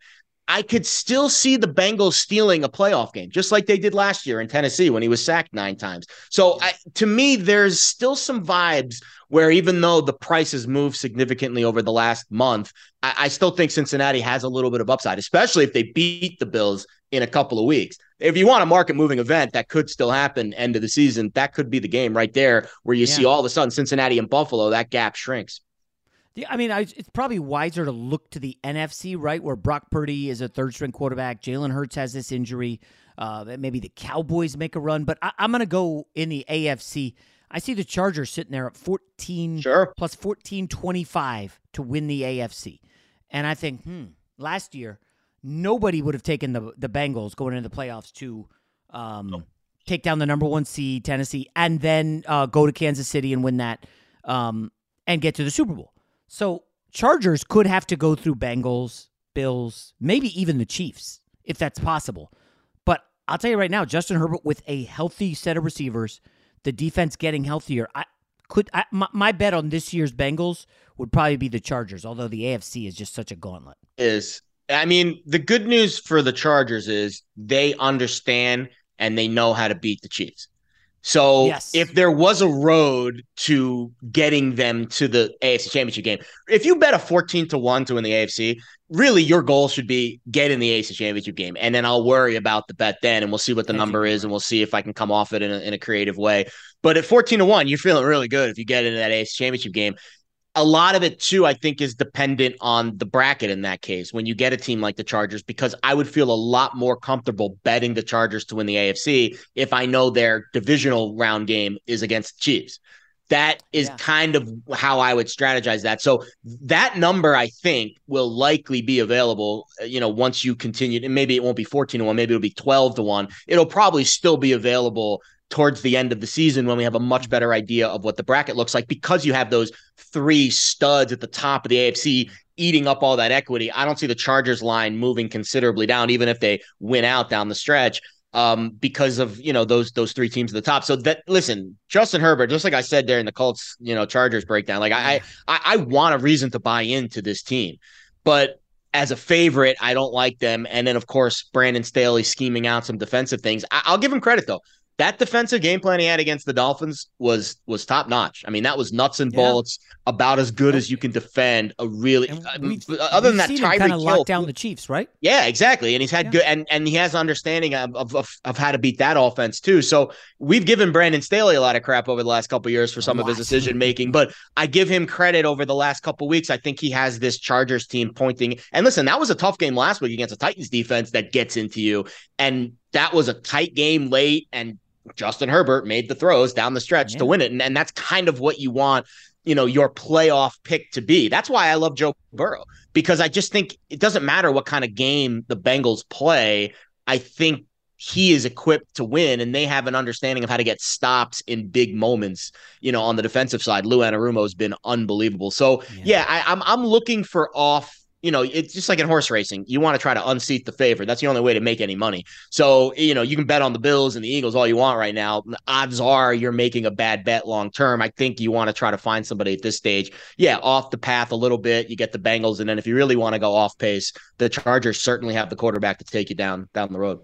I could still see the Bengals stealing a playoff game, just like they did last year in Tennessee when he was sacked nine times. So, I, to me, there's still some vibes where even though the price has moved significantly over the last month, I, I still think Cincinnati has a little bit of upside, especially if they beat the Bills in a couple of weeks. If you want a market moving event that could still happen end of the season, that could be the game right there where you yeah. see all of a sudden Cincinnati and Buffalo, that gap shrinks. I mean, I, it's probably wiser to look to the NFC, right, where Brock Purdy is a third string quarterback. Jalen Hurts has this injury. Uh, maybe the Cowboys make a run, but I, am going to go in the AFC. I see the Chargers sitting there at 14 sure. plus 14 25 to win the AFC. And I think, hmm, last year, nobody would have taken the, the Bengals going into the playoffs to um, no. take down the number one seed, Tennessee, and then uh, go to Kansas City and win that um, and get to the Super Bowl. So Chargers could have to go through Bengals, Bills, maybe even the Chiefs, if that's possible. But I'll tell you right now, Justin Herbert with a healthy set of receivers, the defense getting healthier. I could I, my, my bet on this year's Bengals would probably be the Chargers, although the AFC is just such a gauntlet. Is I mean, the good news for the Chargers is they understand and they know how to beat the Chiefs. So yes. if there was a road to getting them to the AFC Championship game, if you bet a 14 to 1 to win the AFC, really your goal should be get in the AFC Championship game. And then I'll worry about the bet then and we'll see what the number is and we'll see if I can come off it in a, in a creative way. But at 14 to 1, you're feeling really good if you get into that AFC Championship game a lot of it too, I think, is dependent on the bracket in that case when you get a team like the Chargers, because I would feel a lot more comfortable betting the Chargers to win the AFC if I know their divisional round game is against the Chiefs. That is yeah. kind of how I would strategize that. So that number, I think, will likely be available. Uh, you know, once you continue, and maybe it won't be fourteen to one, maybe it'll be twelve to one. It'll probably still be available towards the end of the season when we have a much better idea of what the bracket looks like because you have those three studs at the top of the AFC eating up all that equity. I don't see the Chargers line moving considerably down, even if they win out down the stretch. Um, because of you know those those three teams at the top. So that listen, Justin Herbert, just like I said during the Colts, you know, Chargers breakdown, like I I, I want a reason to buy into this team, but as a favorite, I don't like them. And then, of course, Brandon Staley scheming out some defensive things. I- will give him credit though that defensive game plan he had against the Dolphins was was top notch. I mean, that was nuts and bolts, yeah. about as good as you can defend a really. Uh, other than that, Tyreek kind of locked down the Chiefs, right? Yeah, exactly. And he's had yeah. good, and and he has understanding of, of, of of how to beat that offense too. So we've given Brandon Staley a lot of crap over the last couple years for some of his decision making, but I give him credit over the last couple weeks. I think he has this Chargers team pointing. And listen, that was a tough game last week against a Titans defense that gets into you, and that was a tight game late and Justin Herbert made the throws down the stretch yeah. to win it. And, and that's kind of what you want, you know, your playoff pick to be. That's why I love Joe Burrow because I just think it doesn't matter what kind of game the Bengals play. I think he is equipped to win and they have an understanding of how to get stops in big moments you know on the defensive side lou anarumo has been unbelievable so yeah, yeah I, I'm, I'm looking for off you know, it's just like in horse racing. You want to try to unseat the favorite. That's the only way to make any money. So, you know, you can bet on the Bills and the Eagles all you want right now. Odds are you're making a bad bet long term. I think you want to try to find somebody at this stage. Yeah, off the path a little bit. You get the Bengals, and then if you really want to go off pace, the Chargers certainly have the quarterback to take you down down the road.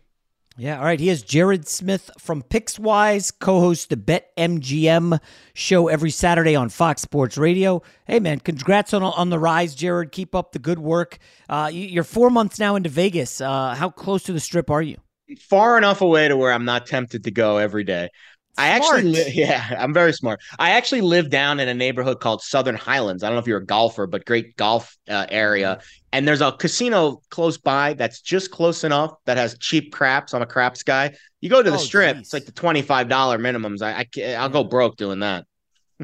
Yeah, all right. He is Jared Smith from Pickswise, co-host the Bet MGM show every Saturday on Fox Sports Radio. Hey, man, congrats on on the rise, Jared. Keep up the good work. Uh, you're four months now into Vegas. Uh, how close to the Strip are you? Far enough away to where I'm not tempted to go every day. I actually, li- yeah, I'm very smart. I actually live down in a neighborhood called Southern Highlands. I don't know if you're a golfer, but great golf uh, area. Mm-hmm. And there's a casino close by that's just close enough that has cheap craps. I'm a craps guy. You go to the oh, strip, geez. it's like the twenty five dollar minimums. I, I I'll go broke doing that.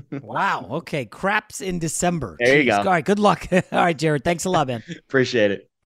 wow. Okay, craps in December. There Jeez. you go. All right. Good luck. All right, Jared. Thanks a lot, man. Appreciate it.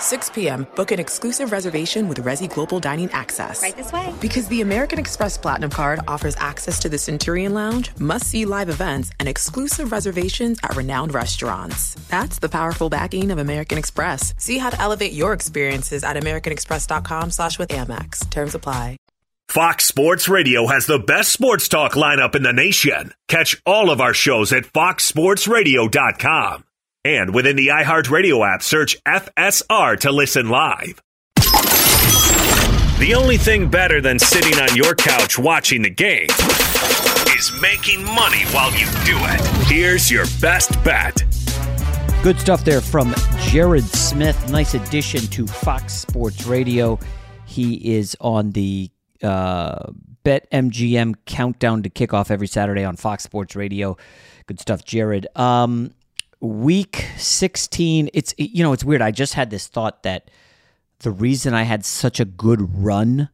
6 p.m., book an exclusive reservation with Resy Global Dining Access. Right this way. Because the American Express Platinum Card offers access to the Centurion Lounge, must see live events, and exclusive reservations at renowned restaurants. That's the powerful backing of American Express. See how to elevate your experiences at AmericanExpress.com slash with Amex. Terms apply. Fox Sports Radio has the best sports talk lineup in the nation. Catch all of our shows at foxsportsradio.com. And within the iHeartRadio app, search FSR to listen live. The only thing better than sitting on your couch watching the game is making money while you do it. Here's your best bet. Good stuff there from Jared Smith. Nice addition to Fox Sports Radio. He is on the uh, BetMGM countdown to kickoff every Saturday on Fox Sports Radio. Good stuff, Jared. Um, week 16 it's you know it's weird. I just had this thought that the reason i had such a good run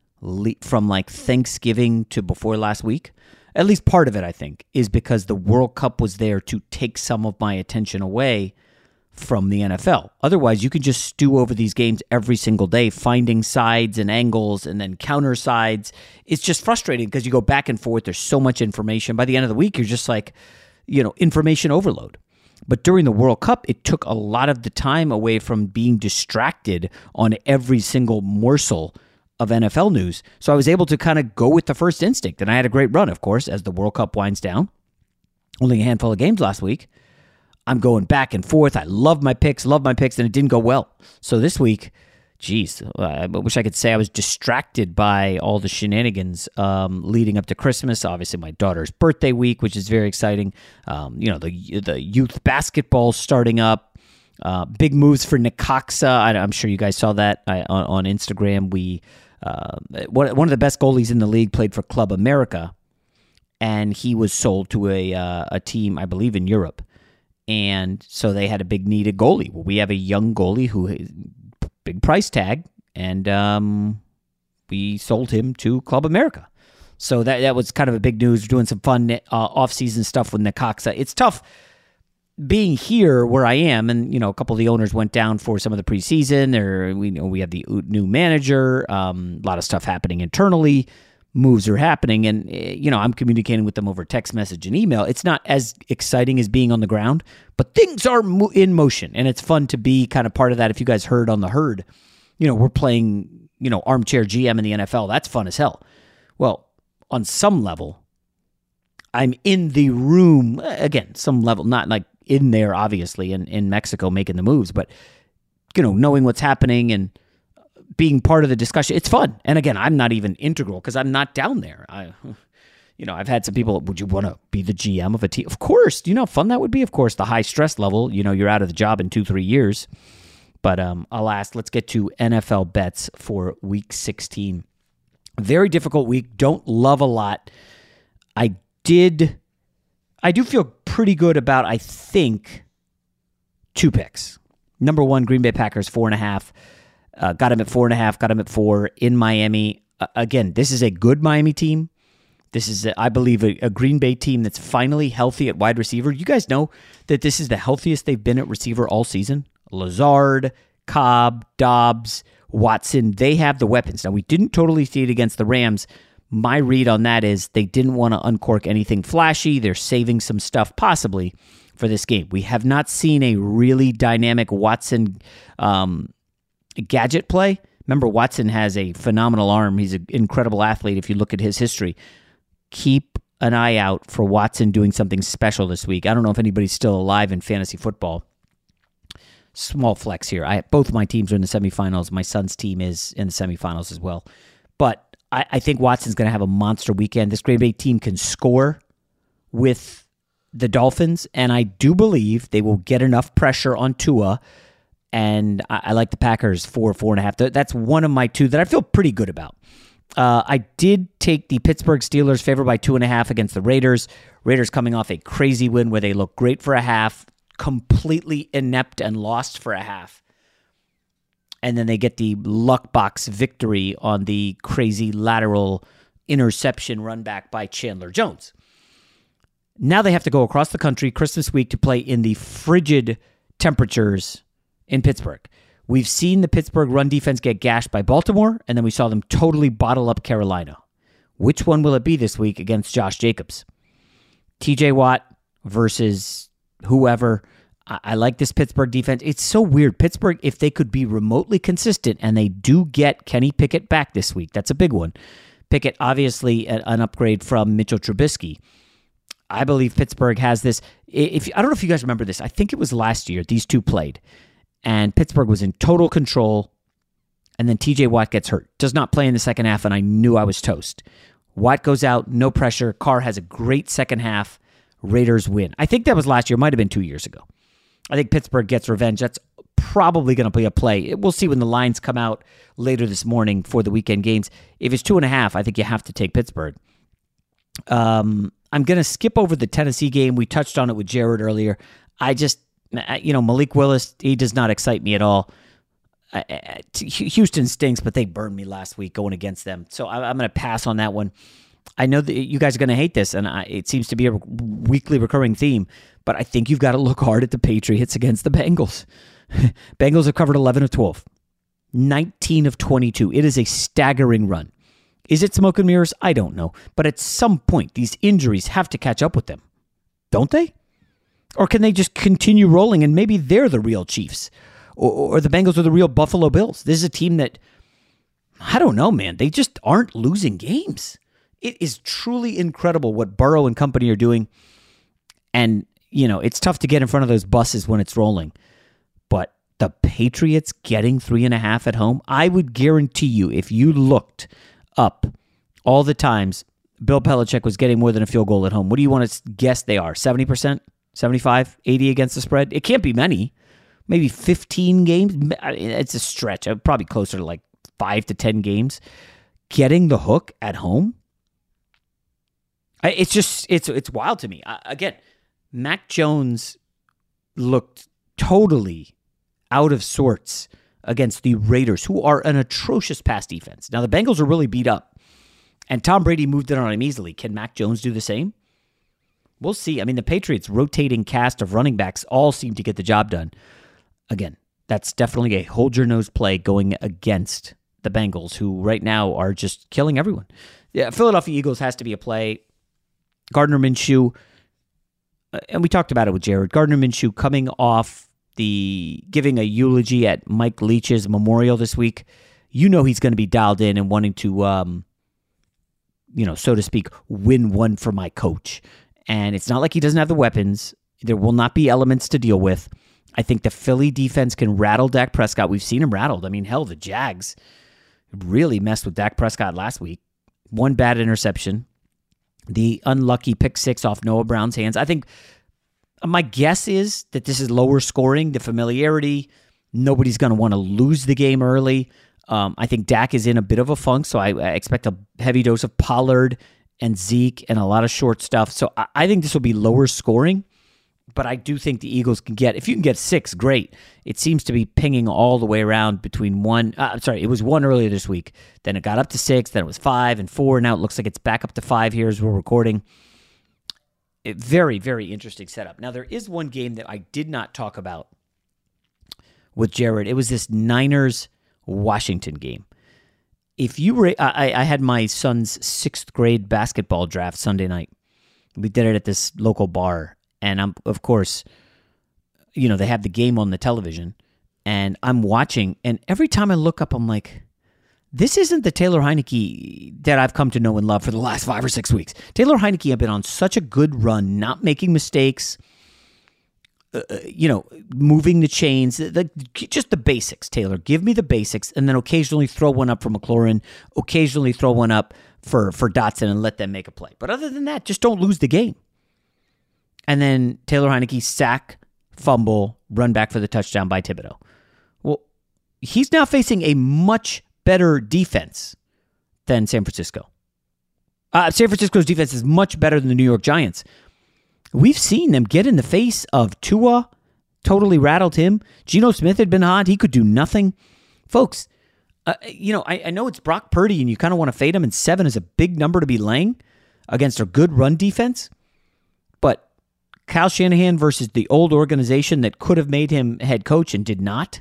from like thanksgiving to before last week at least part of it i think is because the world cup was there to take some of my attention away from the nfl otherwise you could just stew over these games every single day finding sides and angles and then counter sides. It's just frustrating because you go back and forth there's so much information. By the end of the week you're just like you know information overload but during the World Cup, it took a lot of the time away from being distracted on every single morsel of NFL news. So I was able to kind of go with the first instinct. And I had a great run, of course, as the World Cup winds down. Only a handful of games last week. I'm going back and forth. I love my picks, love my picks, and it didn't go well. So this week, geez, I wish I could say I was distracted by all the shenanigans um, leading up to Christmas. Obviously, my daughter's birthday week, which is very exciting. Um, you know, the the youth basketball starting up. Uh, big moves for Necaxa. I, am sure you guys saw that I, on, on, Instagram. We uh, one of the best goalies in the league played for Club America, and he was sold to a uh, a team, I believe, in Europe. And so they had a big need of goalie. Well, we have a young goalie who big price tag, and um, we sold him to Club America. So that that was kind of a big news. We're doing some fun uh, off-season stuff with Necaxa. It's tough being here where I am, and you know, a couple of the owners went down for some of the preseason. There, we know we have the new manager. Um, a lot of stuff happening internally. Moves are happening, and eh, you know, I'm communicating with them over text message and email. It's not as exciting as being on the ground, but things are mo- in motion, and it's fun to be kind of part of that. If you guys heard on the herd, you know, we're playing, you know, armchair GM in the NFL. That's fun as hell. Well, on some level, I'm in the room again, some level, not like in there, obviously, in, in Mexico making the moves, but you know, knowing what's happening and being part of the discussion, it's fun. And again, I'm not even integral because I'm not down there. I, you know, I've had some people. Would you want to be the GM of a team? Of course. Do you know how fun that would be? Of course, the high stress level. You know, you're out of the job in two, three years. But um, alas, let's get to NFL bets for Week 16. Very difficult week. Don't love a lot. I did. I do feel pretty good about. I think two picks. Number one, Green Bay Packers four and a half. Uh, got him at four and a half. Got him at four in Miami. Uh, again, this is a good Miami team. This is, a, I believe, a, a, Green Bay team that's finally healthy at wide receiver. You guys know that this is the healthiest they've been at receiver all season. Lazard, Cobb, Doubs, Watson, they have the weapons. Now, we didn't totally see it against the Rams. My read on that is they didn't want to uncork anything flashy. They're saving some stuff possibly for this game. We have not seen a really dynamic Watson um, gadget play. Remember, Watson has a phenomenal arm. He's an incredible athlete if you look at his history. Keep an eye out for Watson doing something special this week. I don't know if anybody's still alive in fantasy football small flex here. I both my teams are in the semifinals. My son's team is in the semifinals as well. But I, I think Watson's going to have a monster weekend. This Green Bay team can score with the Dolphins, and I do believe they will get enough pressure on Tua. And I, I like the Packers four, four and a half. That's one of my two that I feel pretty good about. Uh, I did take the Pittsburgh Steelers favored by two and a half against the Raiders. Raiders coming off a crazy win where they look great for a half, completely inept and lost for a half. And then they get the luck box victory on the crazy lateral interception run back by Chandler Jones. Now they have to go across the country Christmas week to play in the frigid temperatures in Pittsburgh. We've seen the Pittsburgh run defense get gashed by Baltimore, and then we saw them totally bottle up Carolina. Which one will it be this week against Josh Jacobs? TJ Watt versus whoever. I, like this Pittsburgh defense. It's so weird. Pittsburgh, if they could be remotely consistent, and they do get Kenny Pickett back this week, that's a big one. Pickett, obviously, an upgrade from Mitchell Trubisky. I believe Pittsburgh has this. If I don't know if you guys remember this, I think it was last year. These two played, and Pittsburgh was in total control. And then T.J. Watt gets hurt, does not play in the second half, and I knew I was toast. Watt goes out, no pressure. Carr has a great second half. Raiders win. I think that was last year. Might have been two years ago. I think Pittsburgh gets revenge. That's probably going to be a play. We'll see when the lines come out later this morning for the weekend games. If it's two and a half, I think you have to take Pittsburgh. Um, I'm going to skip over the Tennessee game. We touched on it with Jared earlier. I just, you know, Malik Willis, he does not excite me at all. Houston stinks, but they burned me last week going against them. So I'm going to pass on that one. I know that you guys are going to hate this, and I, it seems to be a weekly recurring theme, but I think you've got to look hard at the Patriots against the Bengals. Bengals have covered 11 of 12, 19 of 22. It is a staggering run. Is it smoke and mirrors? I don't know. But at some point, these injuries have to catch up with them, don't they? Or can they just continue rolling and maybe they're the real Chiefs? Or, or the Bengals are the real Buffalo Bills? This is a team that, I don't know, man. They just aren't losing games. It is truly incredible what Burrow and company are doing. And, you know, it's tough to get in front of those buses when it's rolling. But the Patriots getting three and a half at home, I would guarantee you, if you looked up all the times Bill Belichick was getting more than a field goal at home, what do you want to guess they are? 70%, 75, 80 against the spread? It can't be many. Maybe 15 games. It's a stretch. Uh, probably closer to like five to 10 games. Getting the hook at home? It's just it's it's wild to me. again, Mac Jones looked totally out of sorts against the Raiders, who are an atrocious pass defense. Now the Bengals are really beat up. And Tom Brady moved it on him easily. Can Mac Jones do the same? We'll see. I mean, the Patriots' rotating cast of running backs all seem to get the job done. Again, that's definitely a hold your nose play going against the Bengals, who right now are just killing everyone. Yeah, Philadelphia Eagles has to be a play. Gardner Minshew, uh, and we talked about it with Jared. Gardner Minshew coming off the giving a eulogy at Mike Leach's memorial this week. You know he's going to be dialed in and wanting to, um, you know, so to speak, win one for my coach. And it's not like he doesn't have the weapons. There will not be elements to deal with. I think the Philly defense can rattle Dak Prescott. We've seen him rattled. I mean, hell, the Jags really messed with Dak Prescott last week. One bad interception, the unlucky pick six off Noah Brown's hands. I think my guess is that this is lower scoring, the familiarity. Nobody's going to want to lose the game early. Um, I think Dak is in a bit of a funk, so I, I, expect a heavy dose of Pollard and Zeke and a lot of short stuff. So I, I think this will be lower scoring but I do think the Eagles can get if you can get six, great. It seems to be pinging all the way around between one. Uh, I'm sorry, it was one earlier this week. Then it got up to six. Then it was five and four. Now it looks like it's back up to five here as we're recording. It, very very interesting setup. Now there is one game that I did not talk about with Jared. It was this Niners Washington game. If you were, I, I had my son's sixth grade basketball draft Sunday night. We did it at this local bar and I'm of course, you know, they have the game on the television, and I'm watching, and every time I look up, I'm like, this isn't the Taylor Heinicke that I've come to know and love for the last five or six weeks. Taylor Heinicke have been on such a good run, not making mistakes. Uh, uh you know, moving the chains, the, just the basics. Taylor, give me the basics, and then occasionally throw one up for McLaurin, occasionally throw one up for for Dotson, and let them make a play. But other than that, just don't lose the game. And then Taylor Heinicke sack, fumble, run back for the touchdown by Thibodeaux. Well, he's now facing a much better defense than San Francisco. Uh, San Francisco's defense is much better than the New York Giants. We've seen them get in the face of Tua, totally rattled him. Geno Smith had been hot. He could do nothing. Folks, uh, you know, I, I know it's Brock Purdy and you kind of want to fade him, and seven is a big number to be laying against a good run defense. But Kyle Shanahan versus the old organization that could have made him head coach and did not.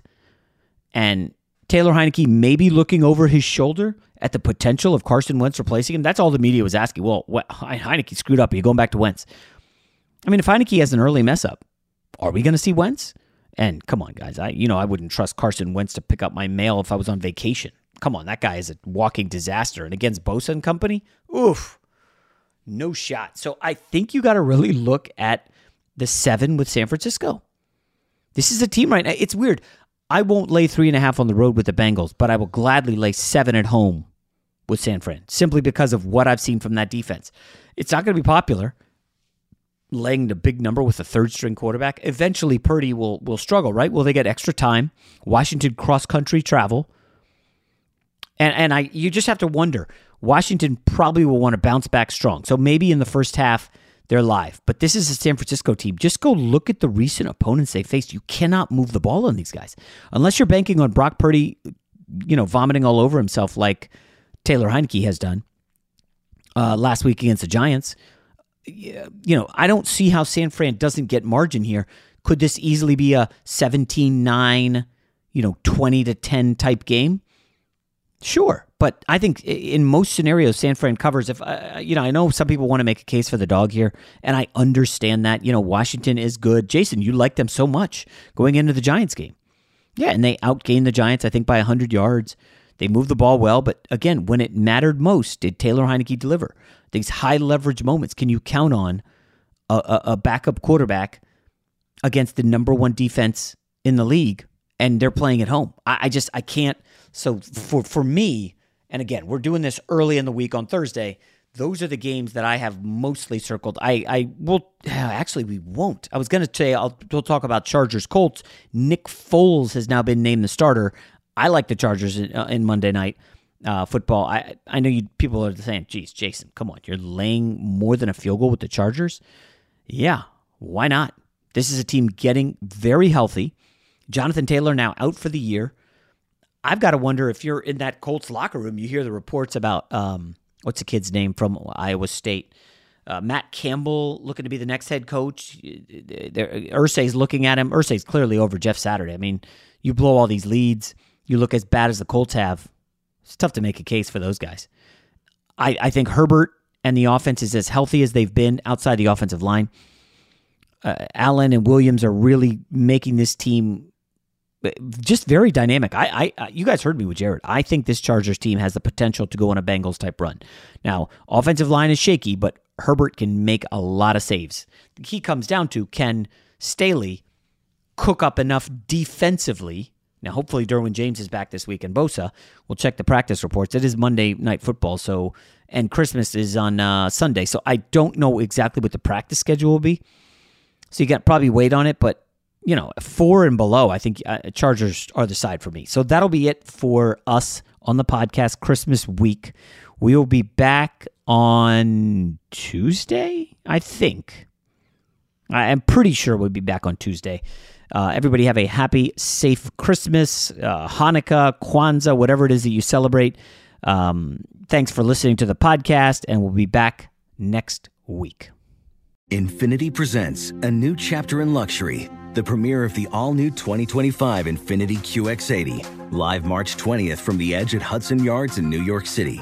And Taylor Heinicke maybe looking over his shoulder at the potential of Carson Wentz replacing him. That's all the media was asking. Well, what, Heinicke screwed up. Are you going back to Wentz? I mean, if Heinicke has an early mess up, are we going to see Wentz? And come on, guys, I you know I wouldn't trust Carson Wentz to pick up my mail if I was on vacation. Come on, that guy is a walking disaster. And against Bosa and company, oof, no shot. So I think you got to really look at the seven with San Francisco. This is a team right now. It's weird. I won't lay three and a half on the road with the Bengals, but I will gladly lay seven at home with San Fran simply because of what I've seen from that defense. It's not going to be popular laying the big number with a third string quarterback. Eventually, Purdy will will struggle, right? Will they get extra time? Washington cross country travel, and and I you just have to wonder. Washington probably will want to bounce back strong. So maybe in the first half they're live. But this is a San Francisco team. Just go look at the recent opponents they faced. You cannot move the ball on these guys unless you're banking on Brock Purdy, you know, vomiting all over himself like Taylor Heinicke has done uh, last week against the Giants. You know, I don't see how San Fran doesn't get margin here. Could this easily be a 17 9, you know, 20 to 10 type game? Sure, but I think in most scenarios, San Fran covers. If uh, you know, I know some people want to make a case for the dog here, and I understand that. You know, Washington is good. Jason, you like them so much going into the Giants game. Yeah, and they outgained the Giants, I think, by hundred yards. They moved the ball well, but again, when it mattered most, did Taylor Heinicke deliver? These high leverage moments, can you count on a, a, a backup quarterback against the number one defense in the league? And they're playing at home. I, I just I can't so for for me, and again, we're doing this early in the week on Thursday. Those are the games that I have mostly circled. I I will actually we won't. I was going to say I'll we'll talk about Chargers Colts. Nick Foles has now been named the starter. I like the Chargers in, uh, in Monday night uh, football. I I know you people are saying, "Geez, Jason, come on, you're laying more than a field goal with the Chargers." Yeah, why not? This is a team getting very healthy. Jonathan Taylor now out for the year. I've got to wonder if you're in that Colts locker room, you hear the reports about um, what's the kid's name from Iowa State? Uh, Matt Campbell looking to be the next head coach. Irsay's looking at him. Irsay's clearly over Jeff Saturday. I mean, you blow all these leads, you look as bad as the Colts have. It's tough to make a case for those guys. I, I think Herbert and the offense is as healthy as they've been outside the offensive line. Uh, Allen and Williams are really making this team uh, just very dynamic. I, I, you guys heard me with Jared. I think this Chargers team has the potential to go on a Bengals type run. Now, offensive line is shaky, but Herbert can make a lot of saves. Key comes down to can Staley cook up enough defensively. Now, hopefully, Derwin James is back this week, and Bosa. We'll check the practice reports. It is Monday night football, so and Christmas is on uh, Sunday, so I don't know exactly what the practice schedule will be. So you got probably wait on it, but you know, four and below, I think uh, Chargers are the side for me. So that'll be it for us on the podcast Christmas week. We will be back on Tuesday, I think. I am pretty sure we'll be back on Tuesday. Uh, everybody have a happy, safe Christmas, uh, Hanukkah, Kwanzaa, whatever it is that you celebrate. Um, thanks for listening to the podcast, and we'll be back next week. Infiniti presents a new chapter in luxury, the premiere of the all new 2025 Infiniti QX80, live March 20th from the edge at Hudson Yards in New York City